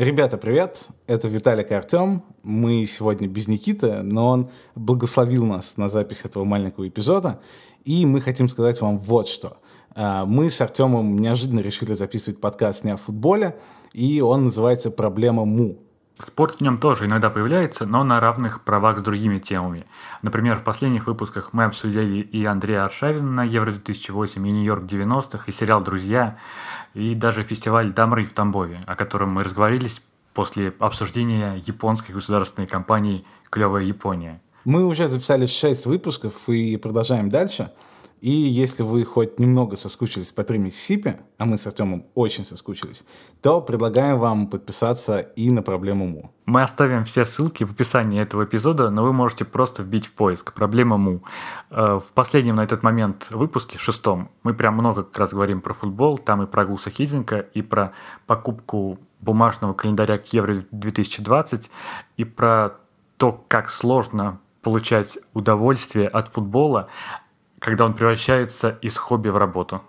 Ребята, привет! Это Виталик и Артем. Мы сегодня без Никиты, но он благословил нас на запись этого маленького эпизода. И мы хотим сказать вам вот что. А, мы с Артемом неожиданно решили записывать подкаст не о футболе, и он называется «Проблема Му». Спорт в нем тоже иногда появляется, но на равных правах с другими темами. Например, в последних выпусках мы обсудили и Андрея Аршавина на Евро-2008, и Нью-Йорк 90-х, и сериал «Друзья», и даже фестиваль «Дамры» в Тамбове, о котором мы разговорились после обсуждения японской государственной компании «Клевая Япония». Мы уже записали 6 выпусков и продолжаем дальше – и если вы хоть немного соскучились по три Миссисипи, а мы с Артемом очень соскучились, то предлагаем вам подписаться и на проблему Му. Мы оставим все ссылки в описании этого эпизода, но вы можете просто вбить в поиск «Проблема Му». Э, в последнем на этот момент выпуске, шестом, мы прям много как раз говорим про футбол, там и про Гуса Хидинга, и про покупку бумажного календаря к Евро 2020, и про то, как сложно получать удовольствие от футбола, когда он превращается из хобби в работу.